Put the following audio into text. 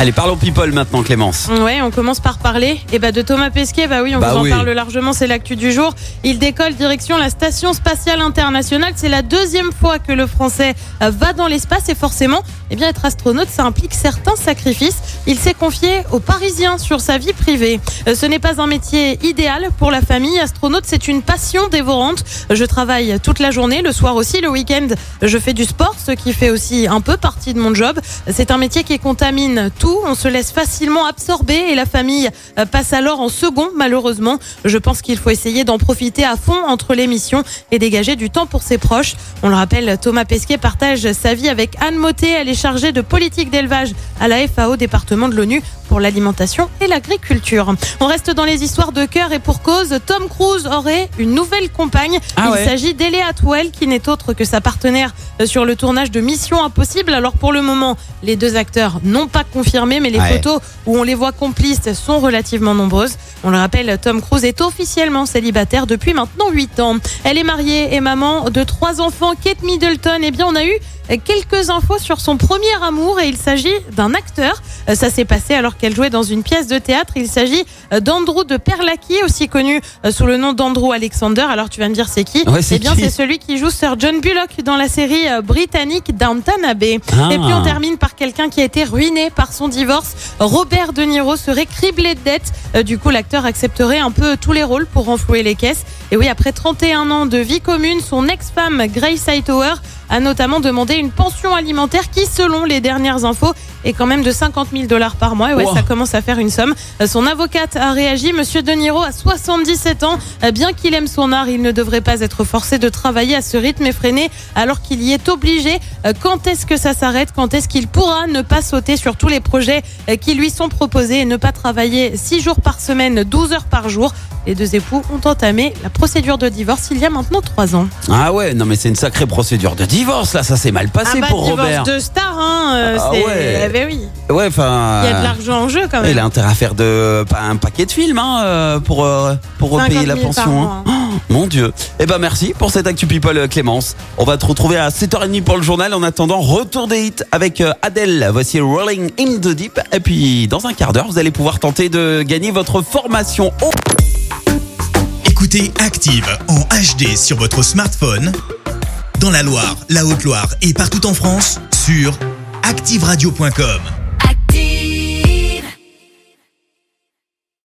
Allez, parlons people maintenant, Clémence. Ouais, on commence par parler eh ben, de Thomas Pesquet. Bah oui, on Bah vous en oui. parle largement, c'est l'actu du jour. Il décolle direction la Station Spatiale Internationale. C'est la deuxième fois que le Français euh, va dans l'espace et forcément, eh bien, être astronaute, ça implique certains sacrifices. Il s'est confié aux Parisiens sur sa vie privée. Euh, Ce n'est pas un métier idéal pour la famille. Astronaute, c'est une passion dévorante. Je travaille toute la journée, le soir aussi, le week-end, je fais du sport, ce qui fait aussi un peu partie de mon job. C'est un métier qui contamine tout. On se laisse facilement absorber et la famille euh, passe alors en second, malheureusement. Je pense qu'il faut essayer d'en profiter à fond entre les missions et dégager du temps pour ses proches. On le rappelle, Thomas Pesquet partage sa vie avec Anne Motet. Elle est chargée de politique d'élevage à la FAO, département de l'ONU pour l'alimentation et l'agriculture. On reste dans les histoires de cœur et pour cause, Tom Cruise aurait une nouvelle compagne. Ah Il s'agit d'Ellie Atwell qui n'est autre que sa partenaire euh, sur le tournage de Mission Impossible. Alors pour le moment, les deux acteurs n'ont pas confirmé, mais les Ouais. photos où on les voit complices sont relativement nombreuses. On le rappelle, Tom Cruise est officiellement célibataire depuis maintenant 8 ans. Elle est mariée et maman de trois enfants. Kate Middleton, eh bien on a eu quelques infos sur son premier amour et il s'agit d'un acteur. Euh, Ça s'est passé alors qu'elle jouait dans une pièce de théâtre. Il s'agit euh, d'Andrew de Perlaki, aussi connu euh, sous le nom d'Andrew Alexander. Alors tu vas me dire c'est qui Ouais, Eh bien c'est celui qui joue Sir John Bullock dans la série britannique Downton Abbey. Ah. Et puis on termine par quelqu'un qui a été ruiné par son divorce. Robert De Niro serait criblé de dettes. Du coup, l'acteur accepterait un peu tous les rôles pour renflouer les caisses. Et oui, après 31 ans de vie commune, son ex-femme Grace Hightower a notamment demandé une pension alimentaire qui, selon les dernières infos, est quand même de 50 000 dollars par mois. Et ouais, Wow. ça commence à faire une somme. Euh, Son avocate a réagi. Monsieur De Niro a 77 ans. Euh, Bien qu'il aime son art, il ne devrait pas être forcé de travailler à ce rythme effréné alors qu'il y est obligé. Euh, Quand est-ce que ça s'arrête? Quand est-ce qu'il pourra ne pas sauter sur tous les projets qui lui sont proposés et ne pas travailler 6 jours par semaine, 12 heures par jour? Les deux époux ont entamé la procédure de divorce il y a maintenant 3 ans. Ah ouais, non mais c'est une sacrée procédure de divorce là, ça s'est mal passé ah bah, pour divorce Robert. de star, hein, euh, Ah ouais. Eh ben oui. Ouais, enfin. Il y a de l'argent en jeu quand même. Il a intérêt à faire de, pas un paquet de films hein, euh, pour, euh, pour 50 repayer 000 la pension. hein. Oh, mon Dieu. Eh ben merci pour cette Actu People euh, Clémence. On va te retrouver à 7h30 pour le journal. En attendant, retour des hits avec Adèle. Voici Rolling in the Deep. Et puis dans un quart d'heure, vous allez pouvoir tenter de gagner votre formation. Oh Écoutez Active en HD sur votre smartphone, dans la Loire, la Haute-Loire et partout en France, sur activeradio.com.